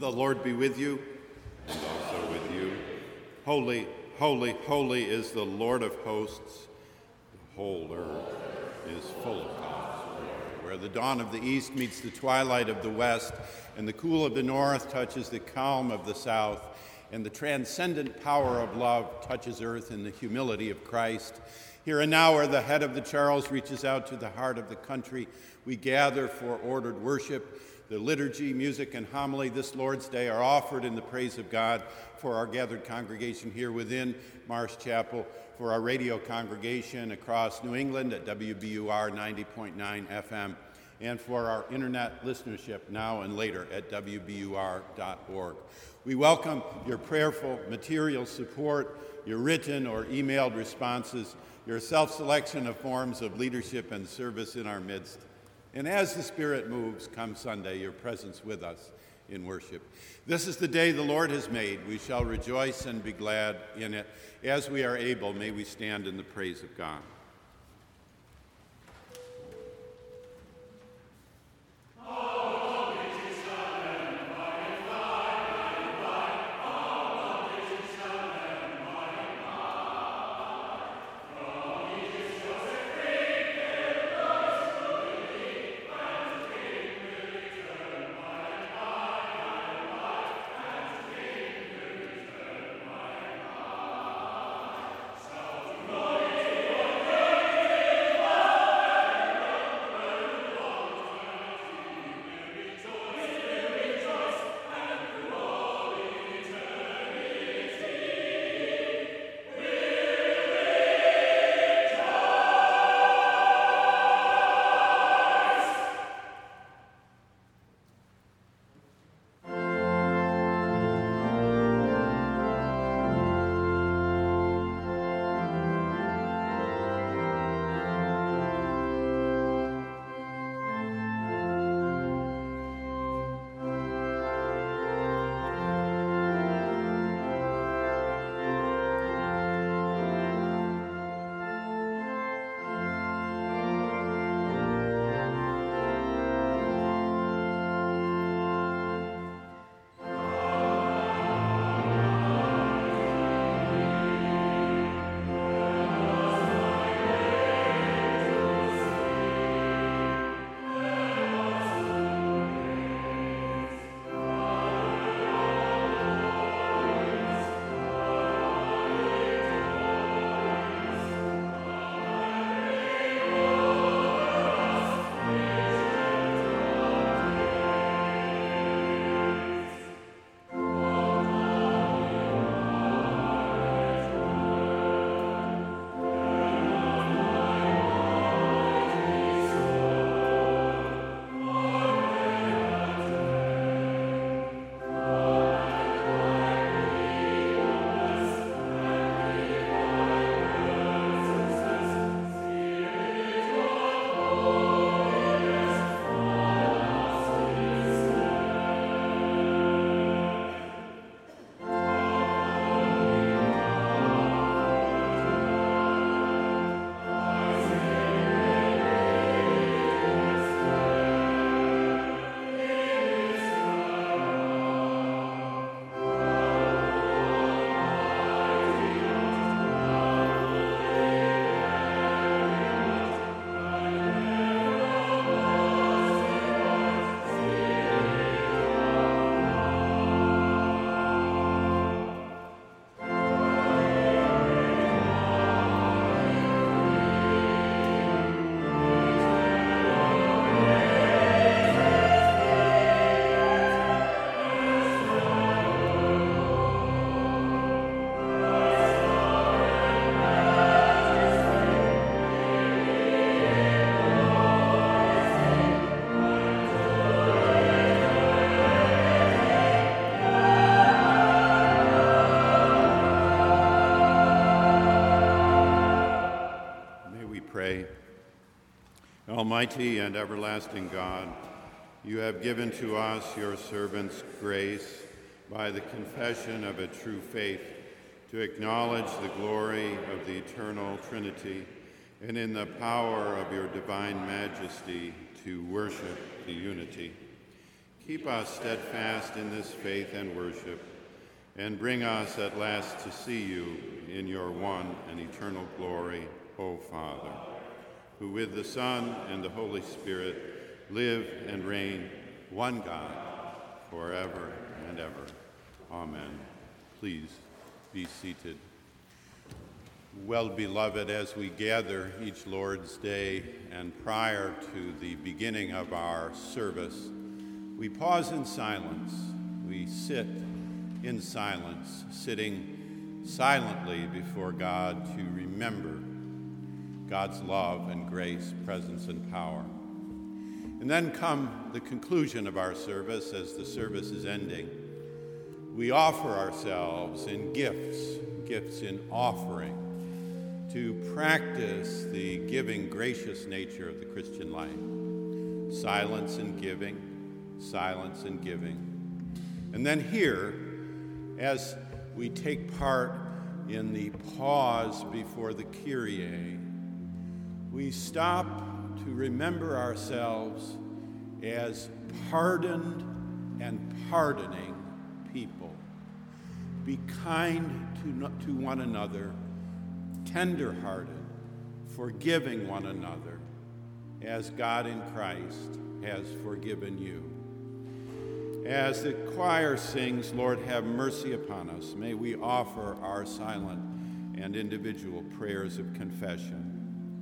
The Lord be with you, and also with you. Holy, holy, holy is the Lord of hosts. The whole earth is full of God's glory. Where the dawn of the east meets the twilight of the west, and the cool of the north touches the calm of the south, and the transcendent power of love touches earth in the humility of Christ. Here and now, where the head of the Charles reaches out to the heart of the country, we gather for ordered worship the liturgy, music, and homily this Lord's Day are offered in the praise of God for our gathered congregation here within Marsh Chapel, for our radio congregation across New England at WBUR 90.9 FM, and for our internet listenership now and later at WBUR.org. We welcome your prayerful material support, your written or emailed responses, your self selection of forms of leadership and service in our midst. And as the Spirit moves, come Sunday, your presence with us in worship. This is the day the Lord has made. We shall rejoice and be glad in it. As we are able, may we stand in the praise of God. Almighty and everlasting God, you have given to us, your servants, grace by the confession of a true faith to acknowledge the glory of the eternal Trinity and in the power of your divine majesty to worship the unity. Keep us steadfast in this faith and worship, and bring us at last to see you in your one and eternal glory, O Father, who with the Son and the Holy Spirit live and reign, one God, forever and ever. Amen. Please be seated. Well, beloved, as we gather each Lord's Day and prior to the beginning of our service, we pause in silence. We sit in silence, sitting silently before God to remember God's love and grace, presence, and power. And then come the conclusion of our service as the service is ending. We offer ourselves in gifts, gifts in offering, to practice the giving, gracious nature of the Christian life. Silence and giving silence and giving. And then here, as we take part in the pause before the Kyrie, we stop to remember ourselves as pardoned and pardoning people. Be kind to, to one another, tender-hearted, forgiving one another, as God in Christ has forgiven you. As the choir sings, Lord, have mercy upon us, may we offer our silent and individual prayers of confession.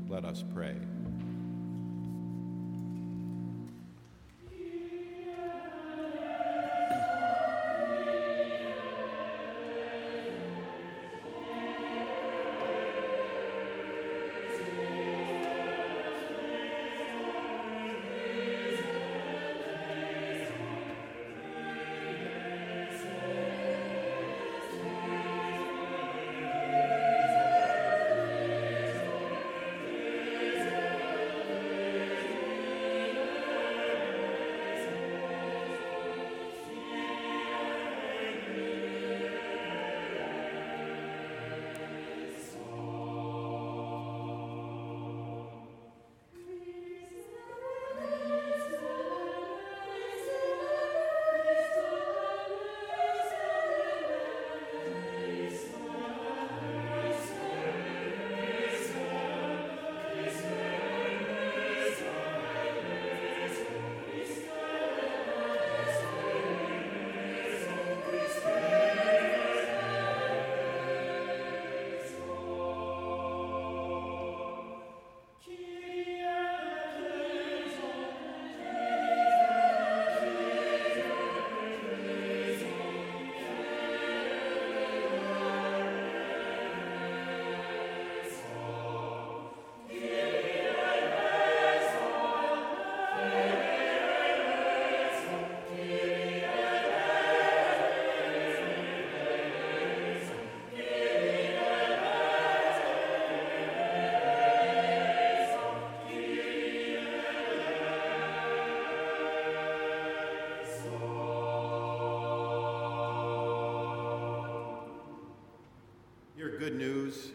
Let us pray.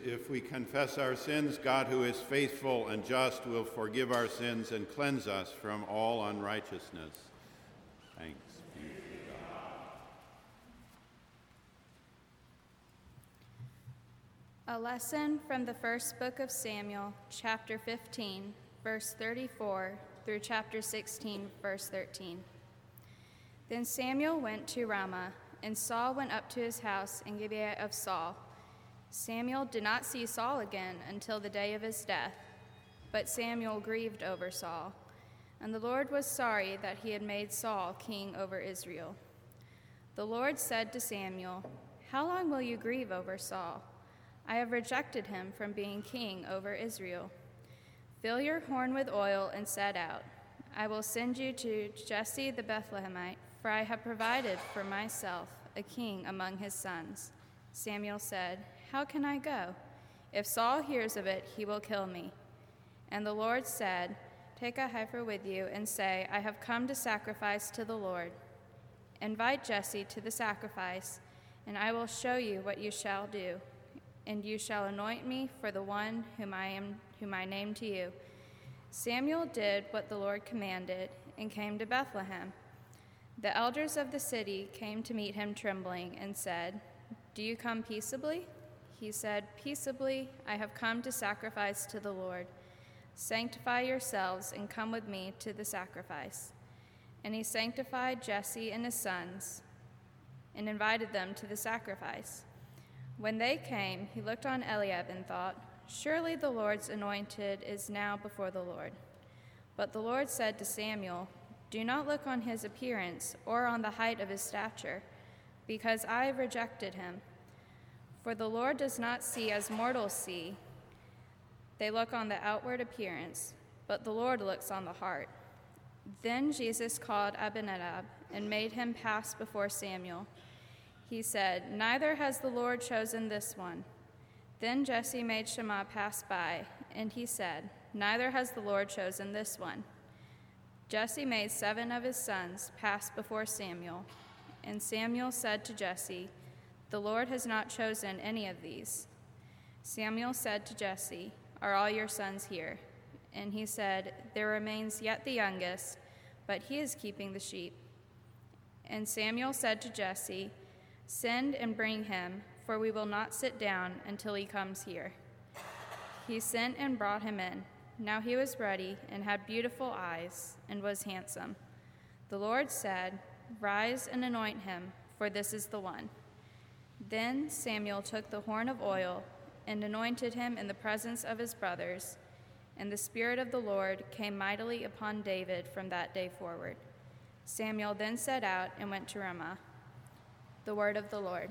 If we confess our sins, God, who is faithful and just, will forgive our sins and cleanse us from all unrighteousness. Thanks be to God. A lesson from the first book of Samuel, chapter 15, verse 34 through chapter 16, verse 13. Then Samuel went to Ramah, and Saul went up to his house in Gibeah of Saul. Samuel did not see Saul again until the day of his death, but Samuel grieved over Saul, and the Lord was sorry that he had made Saul king over Israel. The Lord said to Samuel, How long will you grieve over Saul? I have rejected him from being king over Israel. Fill your horn with oil and set out. I will send you to Jesse the Bethlehemite, for I have provided for myself a king among his sons. Samuel said, how can I go? If Saul hears of it, he will kill me. And the Lord said, Take a heifer with you and say, I have come to sacrifice to the Lord. Invite Jesse to the sacrifice, and I will show you what you shall do. And you shall anoint me for the one whom I am whom I name to you. Samuel did what the Lord commanded and came to Bethlehem. The elders of the city came to meet him trembling and said, Do you come peaceably? He said, Peaceably, I have come to sacrifice to the Lord. Sanctify yourselves and come with me to the sacrifice. And he sanctified Jesse and his sons and invited them to the sacrifice. When they came, he looked on Eliab and thought, Surely the Lord's anointed is now before the Lord. But the Lord said to Samuel, Do not look on his appearance or on the height of his stature, because I rejected him. For the Lord does not see as mortals see. They look on the outward appearance, but the Lord looks on the heart. Then Jesse called Abinadab and made him pass before Samuel. He said, Neither has the Lord chosen this one. Then Jesse made Shammah pass by, and he said, Neither has the Lord chosen this one. Jesse made seven of his sons pass before Samuel, and Samuel said to Jesse, the Lord has not chosen any of these. Samuel said to Jesse, Are all your sons here? And he said, There remains yet the youngest, but he is keeping the sheep. And Samuel said to Jesse, Send and bring him, for we will not sit down until he comes here. He sent and brought him in. Now he was ready and had beautiful eyes and was handsome. The Lord said, Rise and anoint him, for this is the one. Then Samuel took the horn of oil and anointed him in the presence of his brothers, and the Spirit of the Lord came mightily upon David from that day forward. Samuel then set out and went to Ramah. The word of the Lord.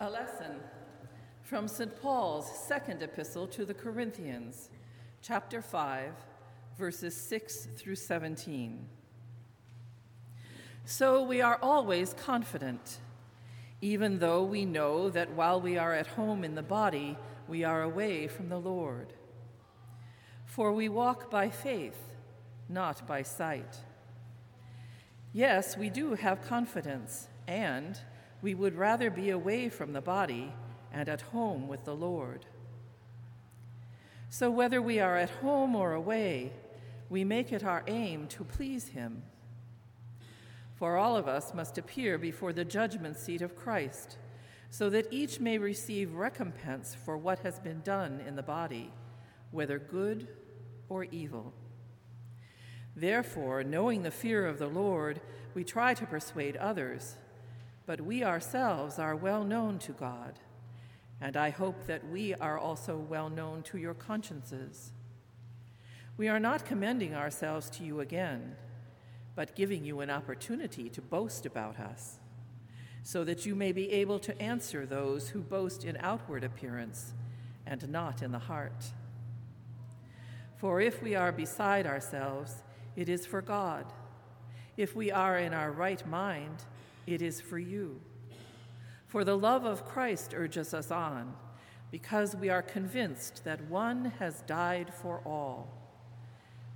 A lesson from St. Paul's second epistle to the Corinthians, chapter 5, verses 6 through 17. So we are always confident, even though we know that while we are at home in the body, we are away from the Lord. For we walk by faith, not by sight. Yes, we do have confidence, and we would rather be away from the body and at home with the Lord. So, whether we are at home or away, we make it our aim to please Him. For all of us must appear before the judgment seat of Christ, so that each may receive recompense for what has been done in the body, whether good or evil. Therefore, knowing the fear of the Lord, we try to persuade others, but we ourselves are well known to God, and I hope that we are also well known to your consciences. We are not commending ourselves to you again, but giving you an opportunity to boast about us, so that you may be able to answer those who boast in outward appearance and not in the heart. For if we are beside ourselves, it is for God. If we are in our right mind, it is for you. For the love of Christ urges us on, because we are convinced that one has died for all.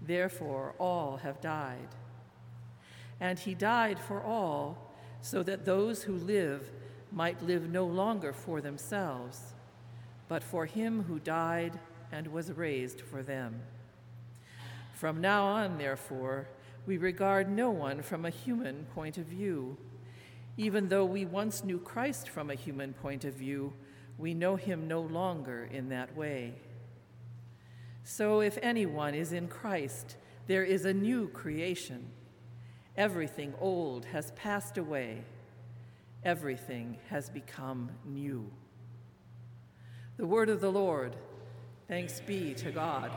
Therefore, all have died. And he died for all, so that those who live might live no longer for themselves, but for him who died and was raised for them. From now on, therefore, we regard no one from a human point of view. Even though we once knew Christ from a human point of view, we know him no longer in that way. So if anyone is in Christ, there is a new creation. Everything old has passed away, everything has become new. The word of the Lord. Thanks be to God.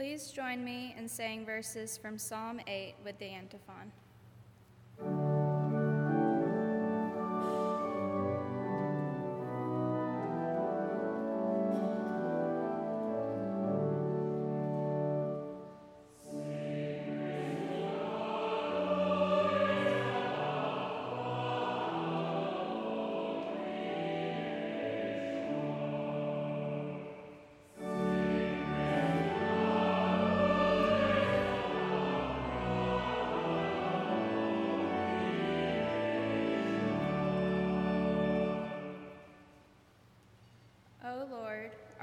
Please join me in saying verses from Psalm 8 with the antiphon.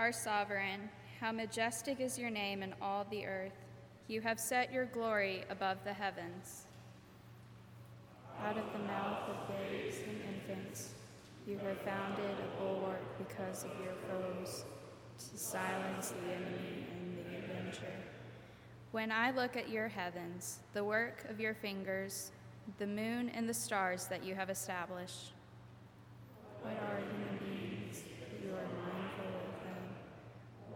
Our sovereign, how majestic is your name in all the earth. You have set your glory above the heavens. Out of the mouth of babes and infants, you have founded a bulwark because of your foes, to silence the enemy and the avenger. When I look at your heavens, the work of your fingers, the moon and the stars that you have established, what are human beings that you are mindful of them,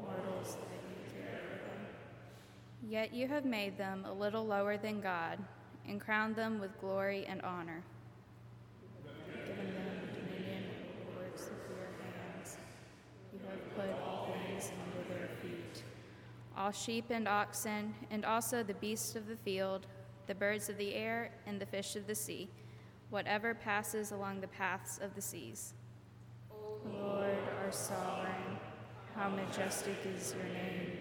mortals that you care for them? Yet you have made them a little lower than God and crowned them with glory and honor. Given them dominion over the works of your hands, you have put all things under their feet all sheep and oxen, and also the beasts of the field, the birds of the air, and the fish of the sea, whatever passes along the paths of the seas. Lord, our sovereign, how majestic is your name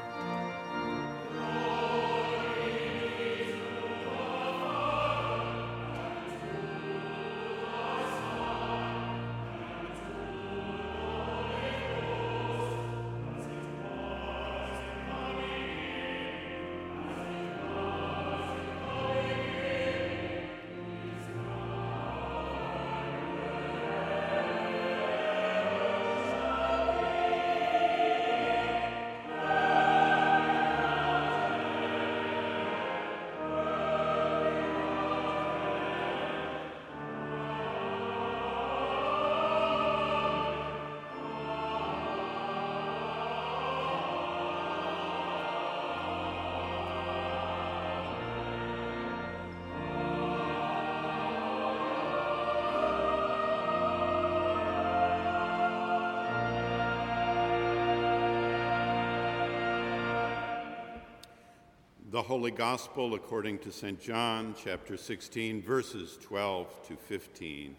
The Holy Gospel according to St. John, chapter 16, verses 12 to 15.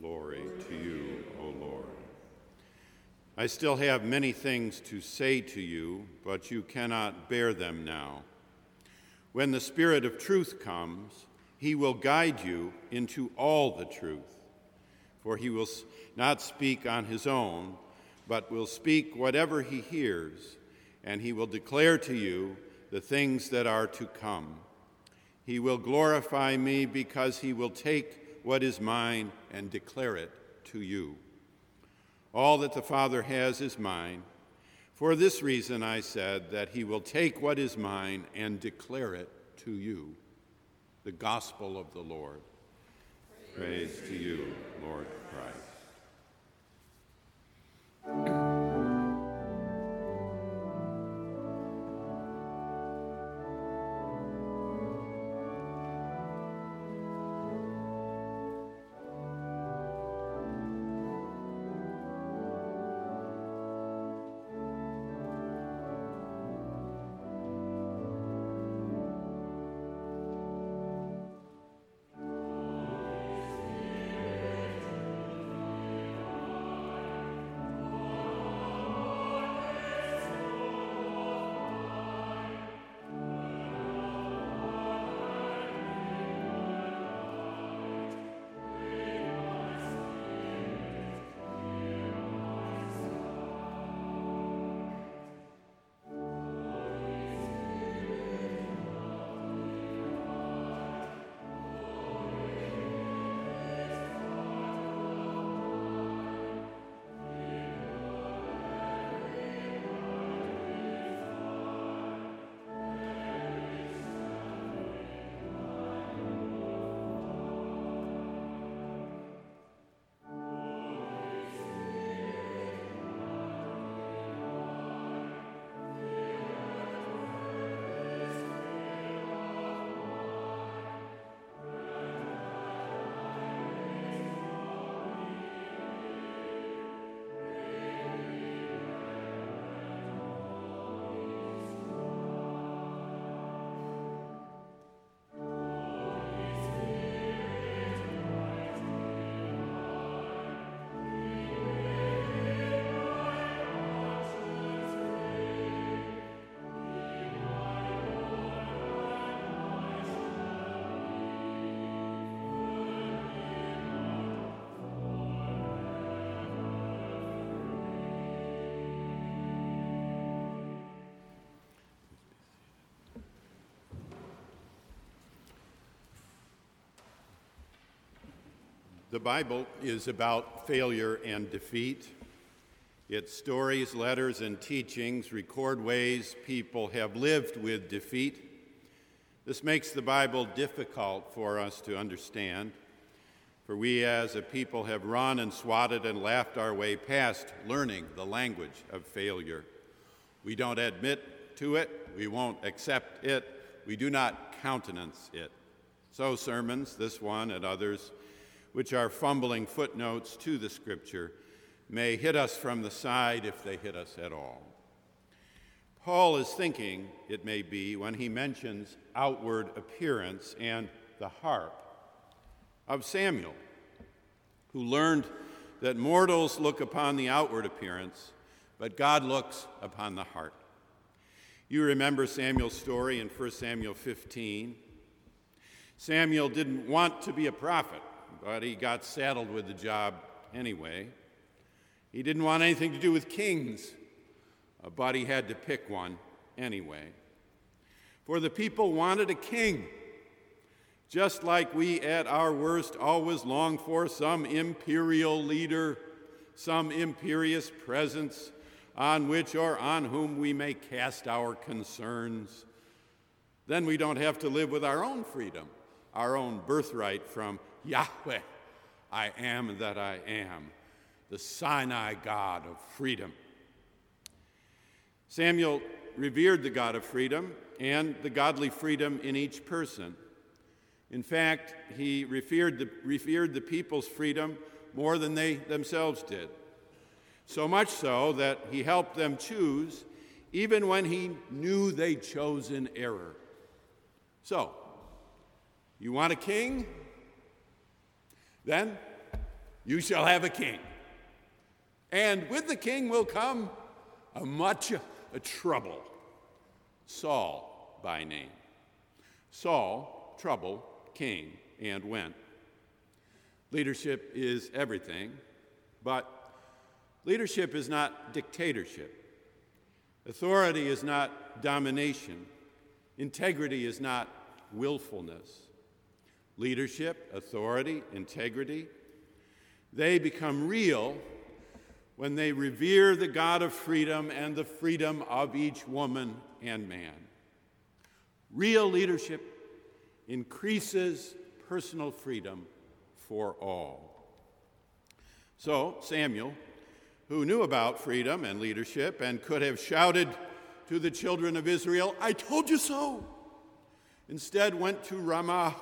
Glory to you, O Lord. I still have many things to say to you, but you cannot bear them now. When the Spirit of truth comes, he will guide you into all the truth. For he will not speak on his own, but will speak whatever he hears, and he will declare to you the things that are to come. He will glorify me because he will take what is mine and declare it to you. All that the Father has is mine. For this reason I said that he will take what is mine and declare it to you. The gospel of the Lord. Praise, Praise to you, Lord Christ. The Bible is about failure and defeat. Its stories, letters, and teachings record ways people have lived with defeat. This makes the Bible difficult for us to understand, for we as a people have run and swatted and laughed our way past learning the language of failure. We don't admit to it, we won't accept it, we do not countenance it. So, sermons, this one and others, which are fumbling footnotes to the scripture, may hit us from the side if they hit us at all. Paul is thinking, it may be, when he mentions outward appearance and the harp, of Samuel, who learned that mortals look upon the outward appearance, but God looks upon the heart. You remember Samuel's story in 1 Samuel 15. Samuel didn't want to be a prophet but he got saddled with the job anyway. He didn't want anything to do with kings, uh, but he had to pick one anyway. For the people wanted a king, just like we at our worst always long for some imperial leader, some imperious presence on which or on whom we may cast our concerns. Then we don't have to live with our own freedom, our own birthright from Yahweh, I am that I am, the Sinai God of freedom. Samuel revered the God of freedom and the godly freedom in each person. In fact, he revered the, revered the people's freedom more than they themselves did. So much so that he helped them choose even when he knew they chose in error. So, you want a king? Then you shall have a king. And with the king will come a much a trouble. Saul by name. Saul, trouble, came and went. Leadership is everything, but leadership is not dictatorship. Authority is not domination. Integrity is not willfulness. Leadership, authority, integrity, they become real when they revere the God of freedom and the freedom of each woman and man. Real leadership increases personal freedom for all. So, Samuel, who knew about freedom and leadership and could have shouted to the children of Israel, I told you so, instead went to Ramah,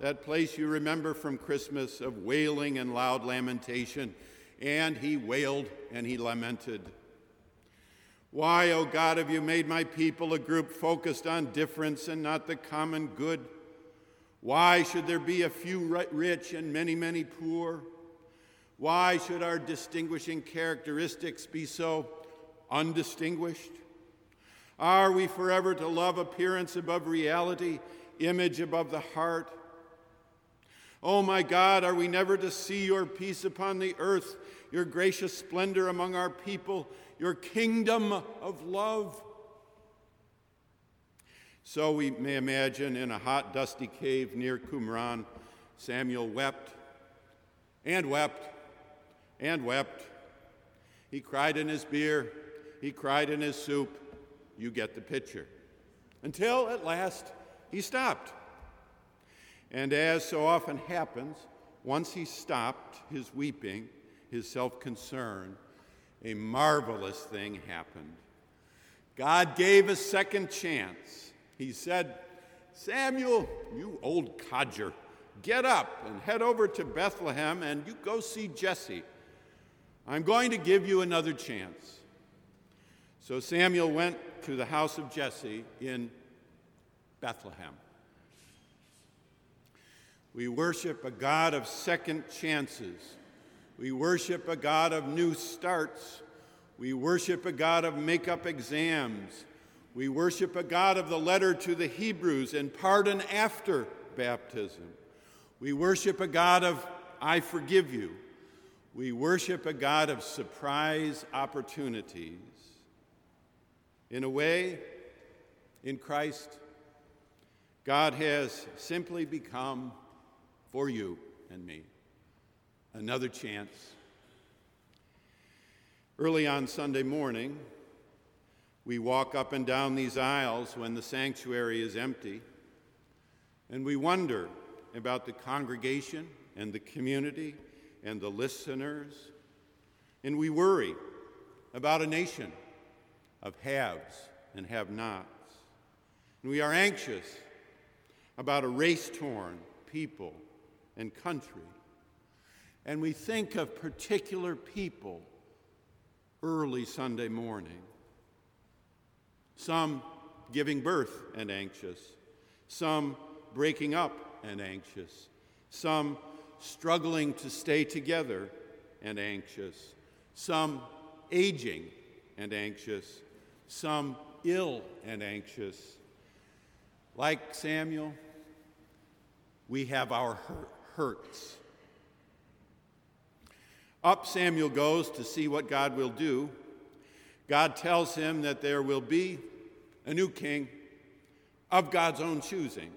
that place you remember from Christmas of wailing and loud lamentation and he wailed and he lamented. Why, O oh God, have you made my people a group focused on difference and not the common good? Why should there be a few rich and many, many poor? Why should our distinguishing characteristics be so undistinguished? Are we forever to love appearance above reality, image above the heart? Oh my God, are we never to see your peace upon the earth, your gracious splendor among our people, your kingdom of love? So we may imagine in a hot, dusty cave near Qumran, Samuel wept and wept and wept. He cried in his beer, he cried in his soup. You get the picture. Until at last he stopped. And as so often happens, once he stopped his weeping, his self concern, a marvelous thing happened. God gave a second chance. He said, Samuel, you old codger, get up and head over to Bethlehem and you go see Jesse. I'm going to give you another chance. So Samuel went to the house of Jesse in Bethlehem. We worship a God of second chances. We worship a God of new starts. We worship a God of make up exams. We worship a God of the letter to the Hebrews and pardon after baptism. We worship a God of I forgive you. We worship a God of surprise opportunities. In a way, in Christ, God has simply become for you and me. Another chance. Early on Sunday morning, we walk up and down these aisles when the sanctuary is empty, and we wonder about the congregation and the community and the listeners, and we worry about a nation of haves and have nots. And we are anxious about a race torn people and country. And we think of particular people early Sunday morning. Some giving birth and anxious, some breaking up and anxious, some struggling to stay together and anxious, some aging and anxious, some ill and anxious. Like Samuel, we have our hurt hurts. Up Samuel goes to see what God will do. God tells him that there will be a new king of God's own choosing,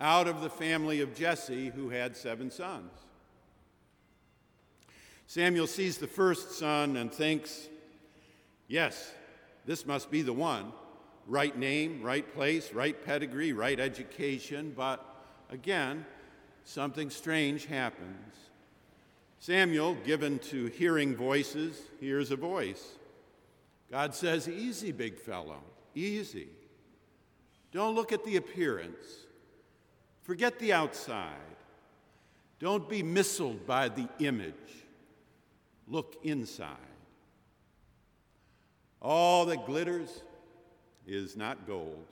out of the family of Jesse, who had seven sons. Samuel sees the first son and thinks, yes, this must be the one. Right name, right place, right pedigree, right education, but again, something strange happens. Samuel, given to hearing voices, hears a voice. God says, Easy, big fellow, easy. Don't look at the appearance, forget the outside. Don't be missiled by the image. Look inside. All that glitters is not gold.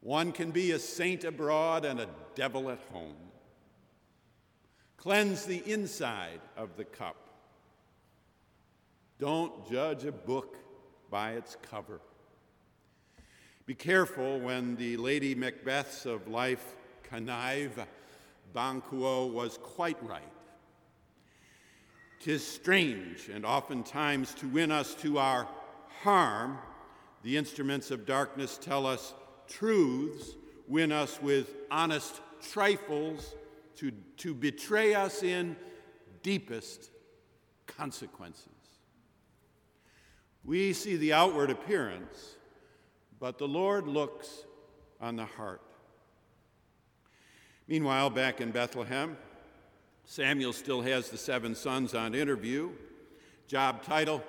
One can be a saint abroad and a devil at home. Cleanse the inside of the cup. Don't judge a book by its cover. Be careful when the Lady Macbeths of life connive. Banquo was quite right. Tis strange, and oftentimes to win us to our harm, the instruments of darkness tell us truths, win us with honest trifles, to, to betray us in deepest consequences. We see the outward appearance, but the Lord looks on the heart. Meanwhile, back in Bethlehem, Samuel still has the seven sons on interview. Job title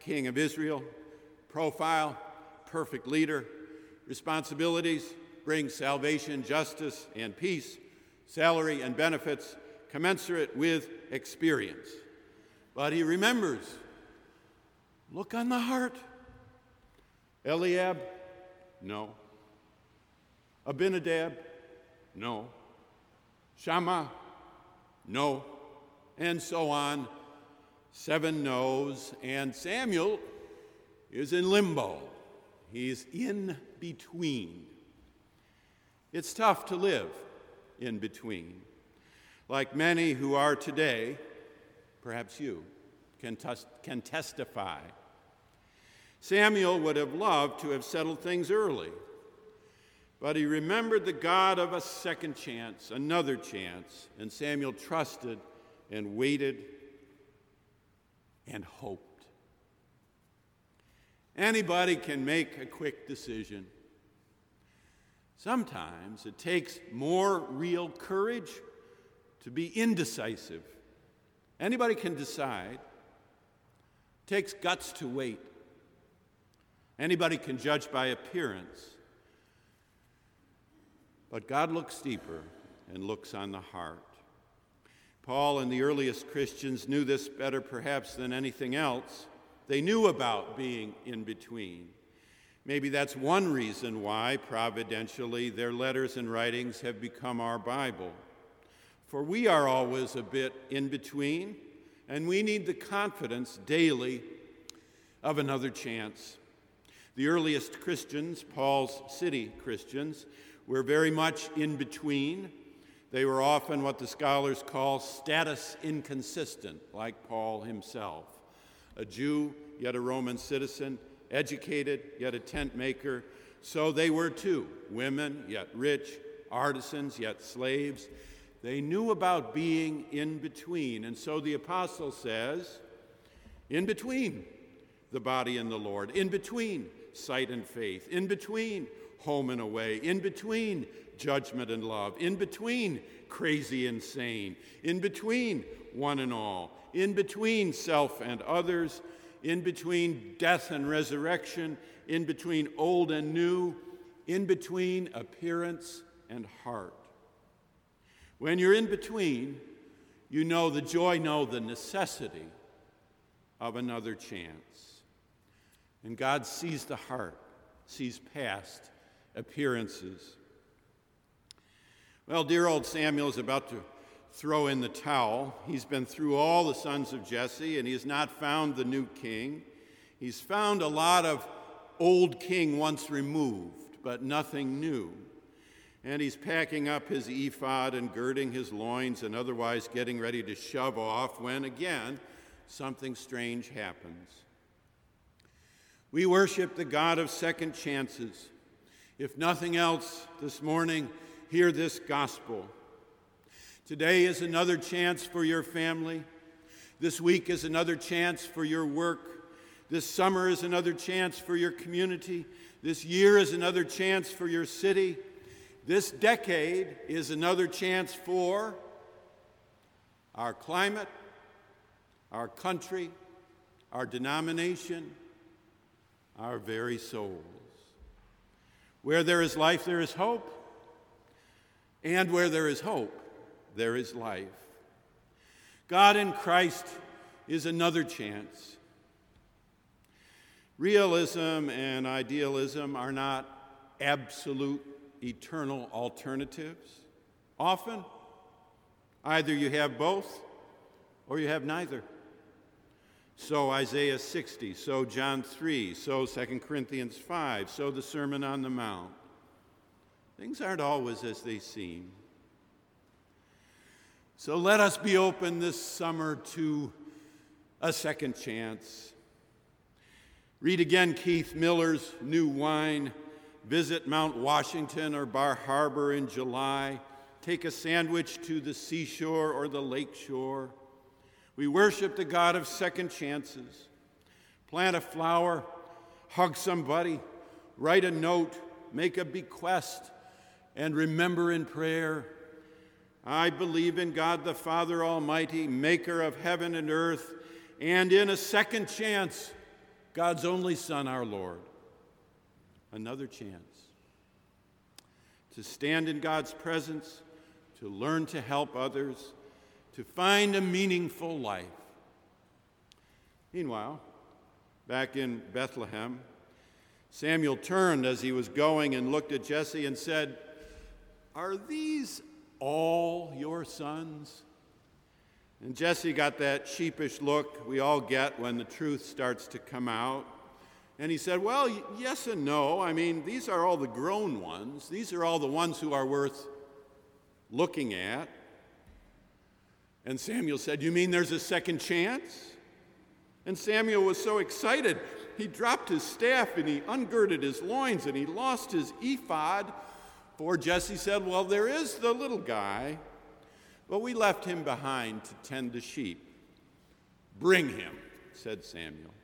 King of Israel. Profile Perfect leader. Responsibilities bring salvation, justice, and peace. Salary and benefits commensurate with experience. But he remembers look on the heart. Eliab, no. Abinadab, no. Shammah, no. And so on. Seven no's. And Samuel is in limbo. He's in between. It's tough to live in between. Like many who are today, perhaps you can, can testify. Samuel would have loved to have settled things early, but he remembered the God of a second chance, another chance, and Samuel trusted and waited and hoped. Anybody can make a quick decision. Sometimes it takes more real courage to be indecisive. Anybody can decide. It takes guts to wait. Anybody can judge by appearance. But God looks deeper and looks on the heart. Paul and the earliest Christians knew this better perhaps than anything else. They knew about being in between. Maybe that's one reason why, providentially, their letters and writings have become our Bible. For we are always a bit in between, and we need the confidence daily of another chance. The earliest Christians, Paul's city Christians, were very much in between. They were often what the scholars call status inconsistent, like Paul himself a Jew, yet a Roman citizen, educated, yet a tent maker. So they were too women, yet rich, artisans, yet slaves. They knew about being in between. And so the apostle says, in between the body and the Lord, in between sight and faith, in between home and away, in between judgment and love, in between crazy and sane, in between one and all, in between self and others, in between death and resurrection, in between old and new, in between appearance and heart. When you're in between, you know the joy, know the necessity of another chance. And God sees the heart, sees past appearances. Well, dear old Samuel is about to throw in the towel. He's been through all the sons of Jesse and he has not found the new king. He's found a lot of old king once removed, but nothing new. And he's packing up his ephod and girding his loins and otherwise getting ready to shove off when again something strange happens. We worship the God of second chances. If nothing else this morning, hear this gospel. Today is another chance for your family. This week is another chance for your work. This summer is another chance for your community. This year is another chance for your city. This decade is another chance for our climate, our country, our denomination, our very souls. Where there is life, there is hope. And where there is hope, there is life. God in Christ is another chance. Realism and idealism are not absolute eternal alternatives. Often, either you have both or you have neither. So Isaiah 60, so John 3, so 2 Corinthians 5, so the Sermon on the Mount. Things aren't always as they seem. So let us be open this summer to a second chance. Read again Keith Miller's New Wine. Visit Mount Washington or Bar Harbor in July. Take a sandwich to the seashore or the lake shore. We worship the God of second chances. Plant a flower, hug somebody, write a note, make a bequest, and remember in prayer I believe in God the Father Almighty, maker of heaven and earth, and in a second chance, God's only Son, our Lord. Another chance to stand in God's presence, to learn to help others to find a meaningful life. Meanwhile, back in Bethlehem, Samuel turned as he was going and looked at Jesse and said, Are these all your sons? And Jesse got that sheepish look we all get when the truth starts to come out. And he said, Well, yes and no. I mean, these are all the grown ones, these are all the ones who are worth looking at. And Samuel said, You mean there's a second chance? And Samuel was so excited, he dropped his staff and he ungirded his loins and he lost his ephod. For Jesse said, Well, there is the little guy, but we left him behind to tend the sheep. Bring him, said Samuel.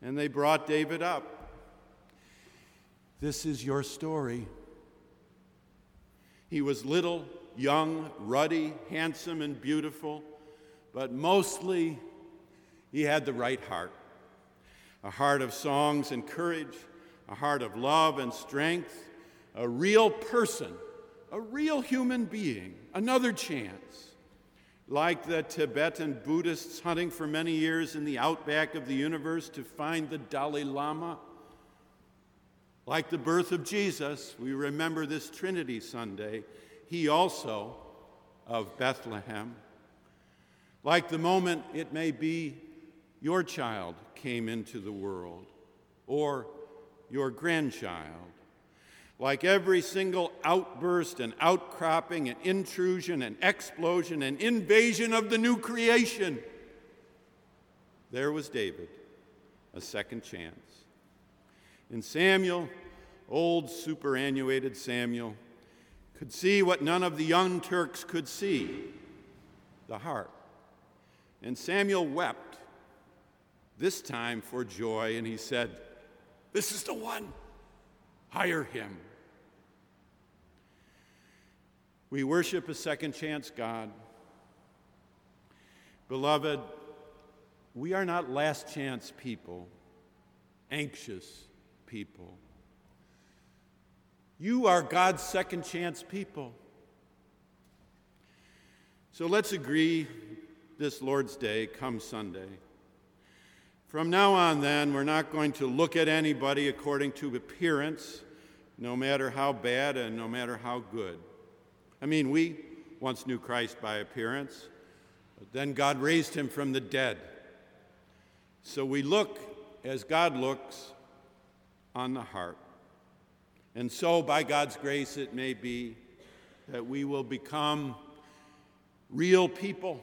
And they brought David up. This is your story. He was little young, ruddy, handsome, and beautiful, but mostly he had the right heart a heart of songs and courage, a heart of love and strength, a real person, a real human being, another chance. Like the Tibetan Buddhists hunting for many years in the outback of the universe to find the Dalai Lama. Like the birth of Jesus, we remember this Trinity Sunday he also of Bethlehem. Like the moment it may be your child came into the world, or your grandchild. Like every single outburst and outcropping and intrusion and explosion and invasion of the new creation, there was David, a second chance. And Samuel, old superannuated Samuel, could see what none of the young Turks could see the heart. And Samuel wept, this time for joy, and he said, This is the one. Hire him. We worship a second chance God. Beloved, we are not last chance people, anxious people. You are God's second chance people. So let's agree this Lord's Day come Sunday. From now on, then, we're not going to look at anybody according to appearance, no matter how bad and no matter how good. I mean, we once knew Christ by appearance, but then God raised him from the dead. So we look as God looks on the heart. And so, by God's grace, it may be that we will become real people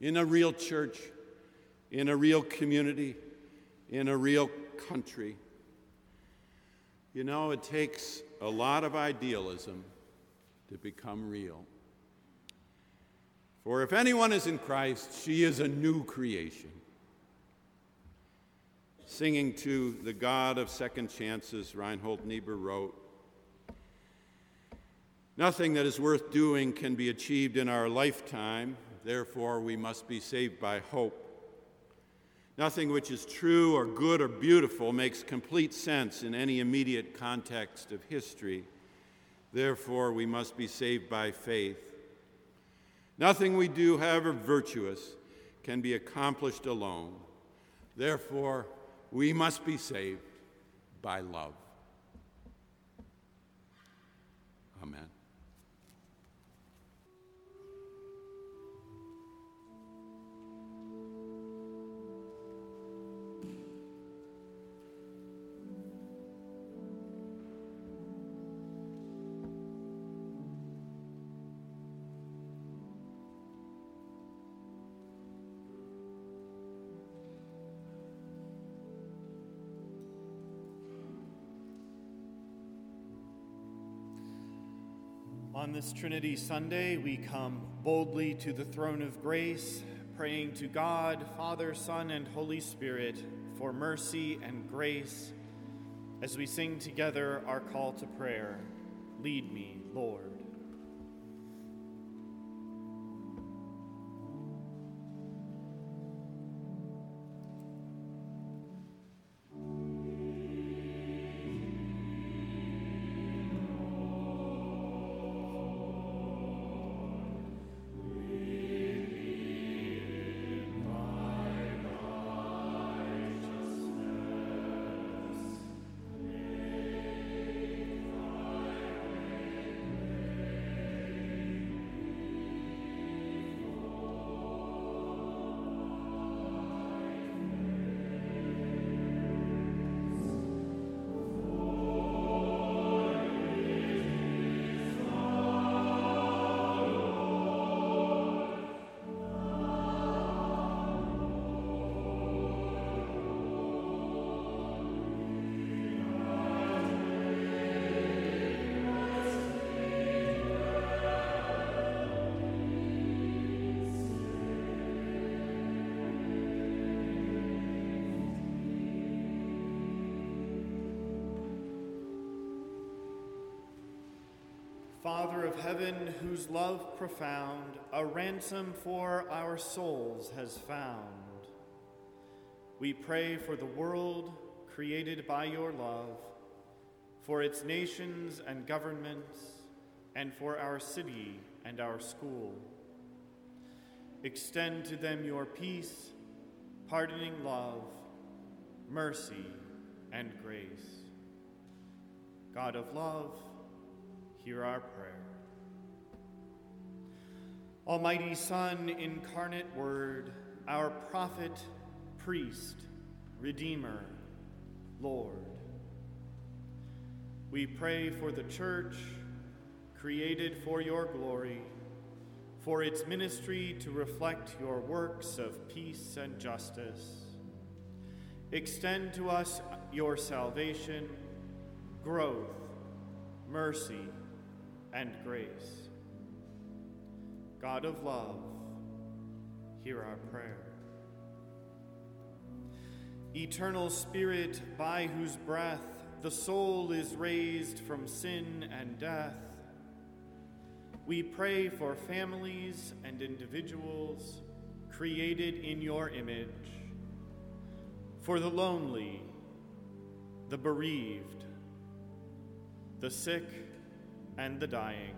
in a real church, in a real community, in a real country. You know, it takes a lot of idealism to become real. For if anyone is in Christ, she is a new creation singing to the God of second chances, Reinhold Niebuhr wrote Nothing that is worth doing can be achieved in our lifetime, therefore, we must be saved by hope. Nothing which is true or good or beautiful makes complete sense in any immediate context of history. Therefore, we must be saved by faith. Nothing we do, however virtuous, can be accomplished alone. Therefore, We must be saved by love. On this Trinity Sunday, we come boldly to the throne of grace, praying to God, Father, Son, and Holy Spirit for mercy and grace as we sing together our call to prayer Lead me, Lord. Father of heaven, whose love profound a ransom for our souls has found, we pray for the world created by your love, for its nations and governments, and for our city and our school. Extend to them your peace, pardoning love, mercy, and grace. God of love, hear our prayer. Almighty Son, incarnate Word, our prophet, priest, redeemer, Lord, we pray for the church created for your glory, for its ministry to reflect your works of peace and justice. Extend to us your salvation, growth, mercy, and grace. God of love, hear our prayer. Eternal Spirit, by whose breath the soul is raised from sin and death, we pray for families and individuals created in your image, for the lonely, the bereaved, the sick, and the dying.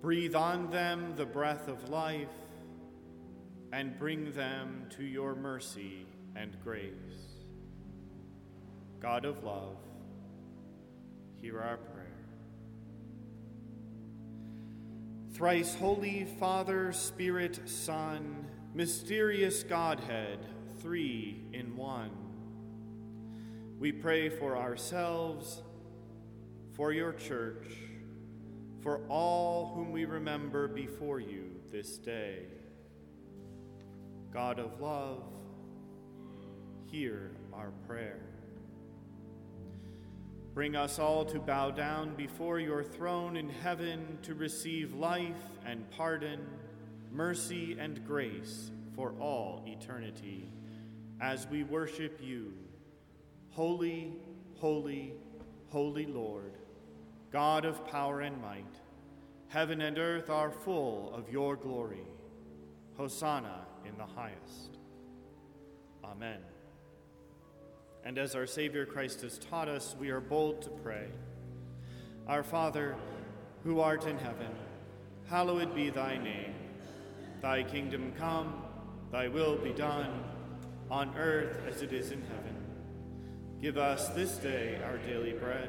Breathe on them the breath of life and bring them to your mercy and grace. God of love, hear our prayer. Thrice holy Father, Spirit, Son, mysterious Godhead, three in one. We pray for ourselves, for your church, for all whom we remember before you this day. God of love, hear our prayer. Bring us all to bow down before your throne in heaven to receive life and pardon, mercy and grace for all eternity as we worship you, holy, holy, holy Lord, God of power and might. Heaven and earth are full of your glory. Hosanna in the highest. Amen. And as our Savior Christ has taught us, we are bold to pray. Our Father, who art in heaven, hallowed be thy name. Thy kingdom come, thy will be done, on earth as it is in heaven. Give us this day our daily bread,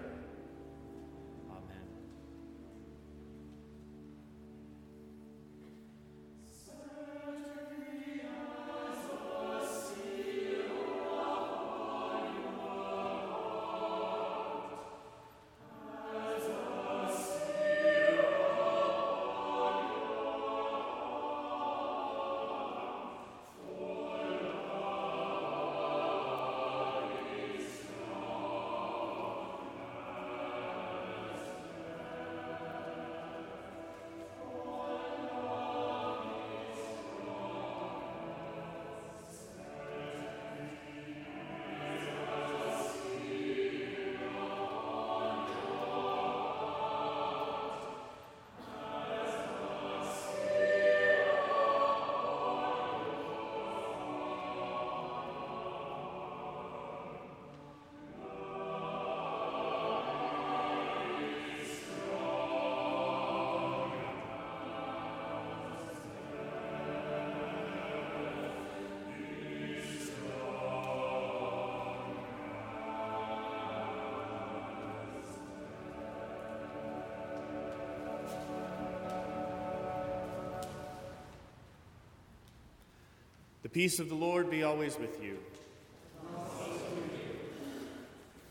Peace of the Lord be always with you.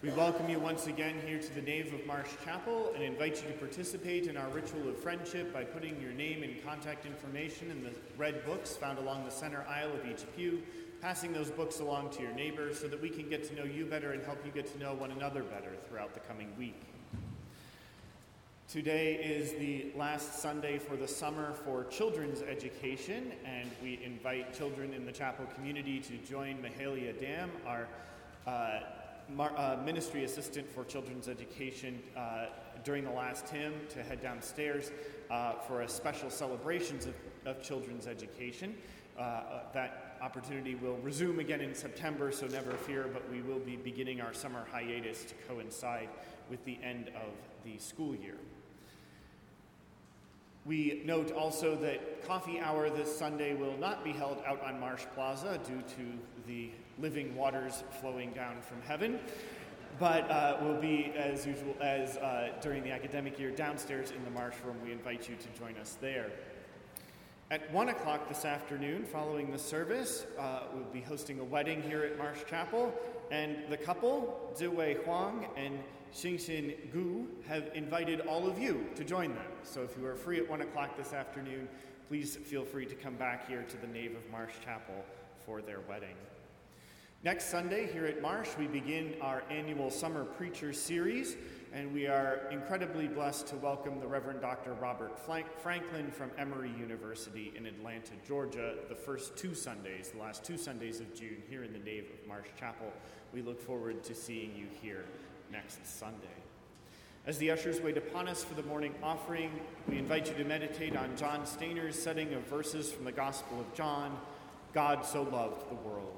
We welcome you once again here to the nave of Marsh Chapel and invite you to participate in our ritual of friendship by putting your name and contact information in the red books found along the center aisle of each pew, passing those books along to your neighbors so that we can get to know you better and help you get to know one another better throughout the coming week. Today is the last Sunday for the summer for children's education, and we invite children in the chapel community to join Mahalia Dam, our uh, mar- uh, ministry assistant for children's education, uh, during the last hymn to head downstairs uh, for a special celebrations of, of children's education. Uh, uh, that opportunity will resume again in September, so never fear, but we will be beginning our summer hiatus to coincide with the end of the school year. We note also that coffee hour this Sunday will not be held out on Marsh Plaza due to the living waters flowing down from heaven, but uh, will be as usual as uh, during the academic year downstairs in the Marsh Room. We invite you to join us there. At 1 o'clock this afternoon, following the service, uh, we'll be hosting a wedding here at Marsh Chapel, and the couple, Zhu Ziwei Huang and Xingxin Gu have invited all of you to join them. So if you are free at 1 o'clock this afternoon, please feel free to come back here to the nave of Marsh Chapel for their wedding. Next Sunday here at Marsh, we begin our annual Summer Preacher Series, and we are incredibly blessed to welcome the Reverend Dr. Robert Franklin from Emory University in Atlanta, Georgia, the first two Sundays, the last two Sundays of June, here in the nave of Marsh Chapel. We look forward to seeing you here next Sunday. As the ushers wait upon us for the morning offering, we invite you to meditate on John Stainer's setting of verses from the Gospel of John God so loved the world.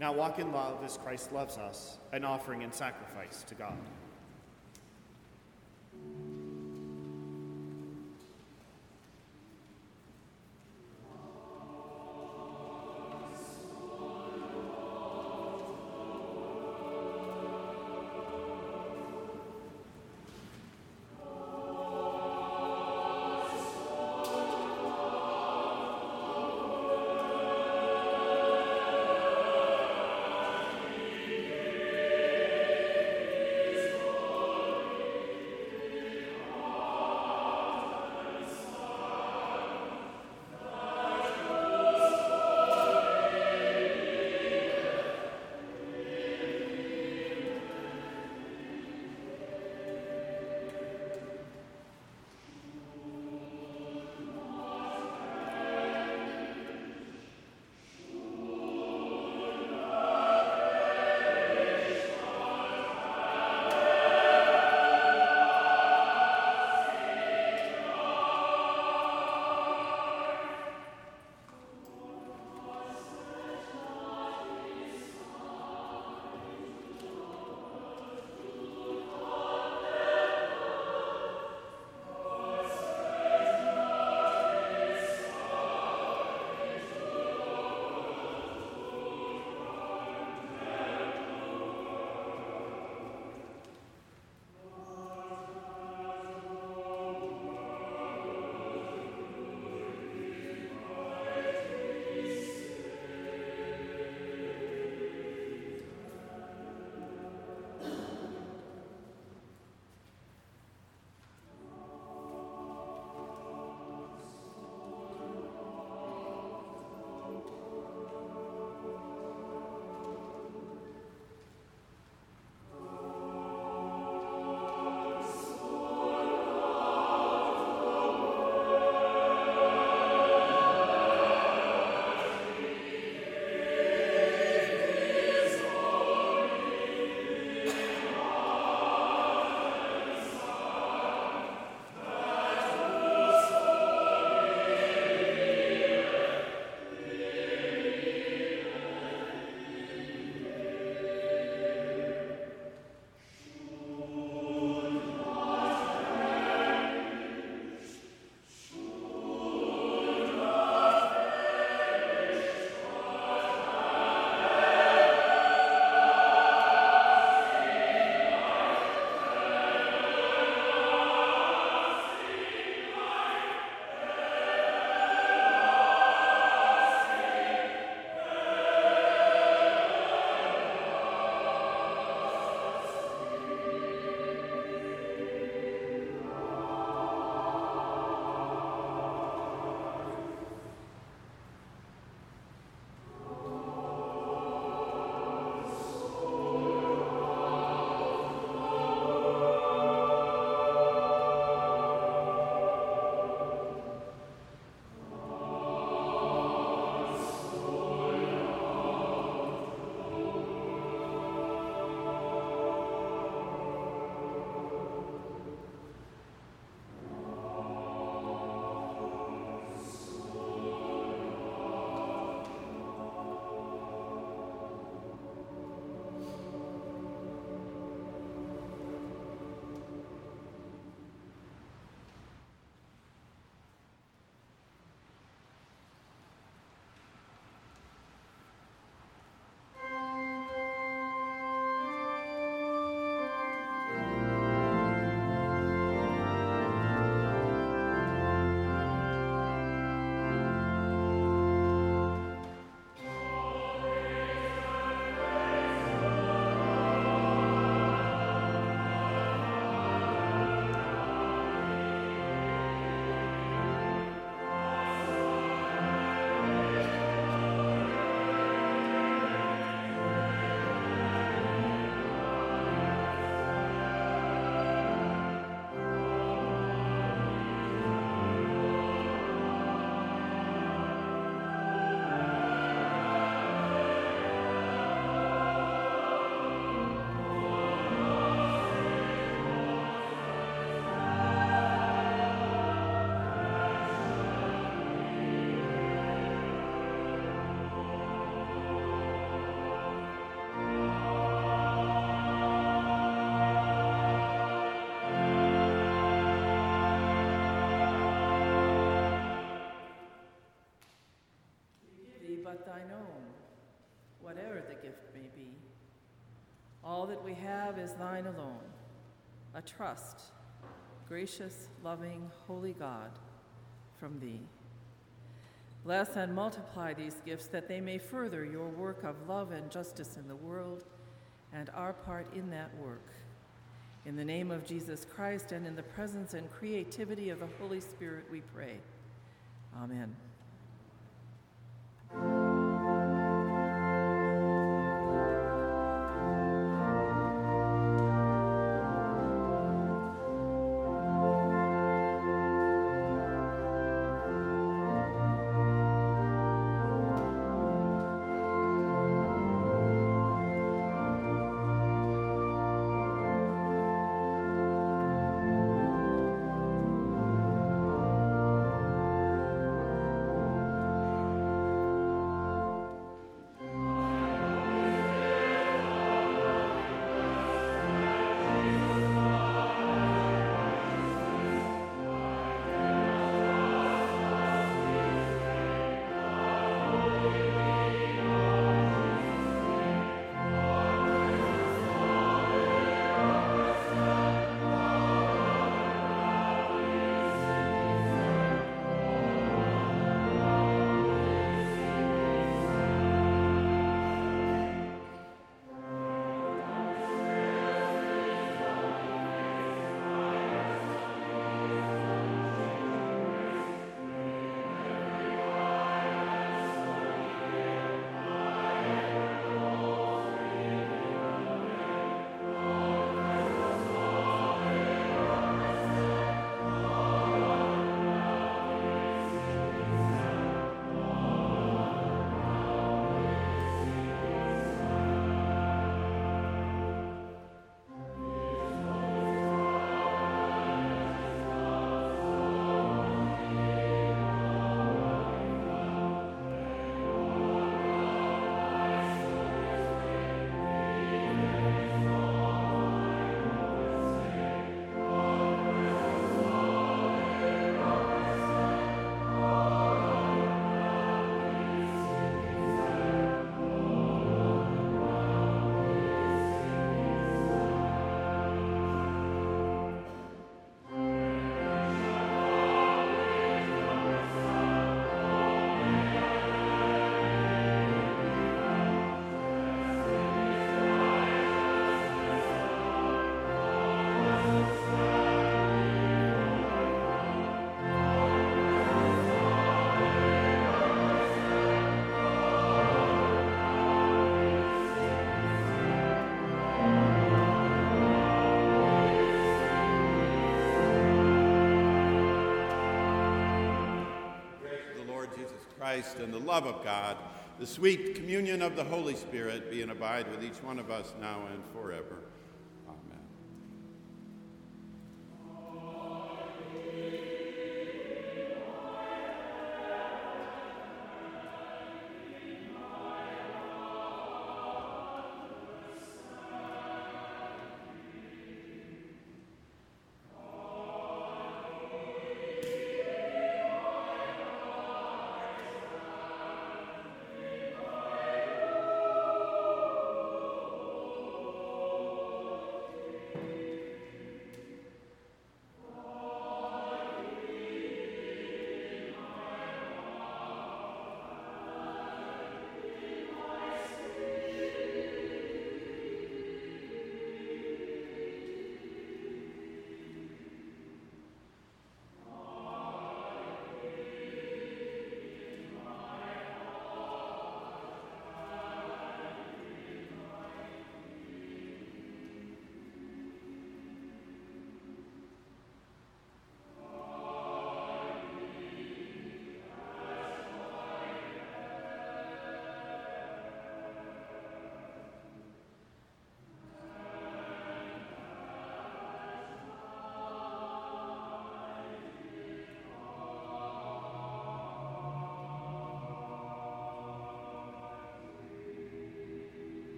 Now walk in love as Christ loves us, an offering and sacrifice to God. Whatever the gift may be. All that we have is thine alone, a trust, gracious, loving, holy God, from thee. Bless and multiply these gifts that they may further your work of love and justice in the world and our part in that work. In the name of Jesus Christ and in the presence and creativity of the Holy Spirit, we pray. Amen. Christ and the love of God, the sweet communion of the Holy Spirit be and abide with each one of us now and forever.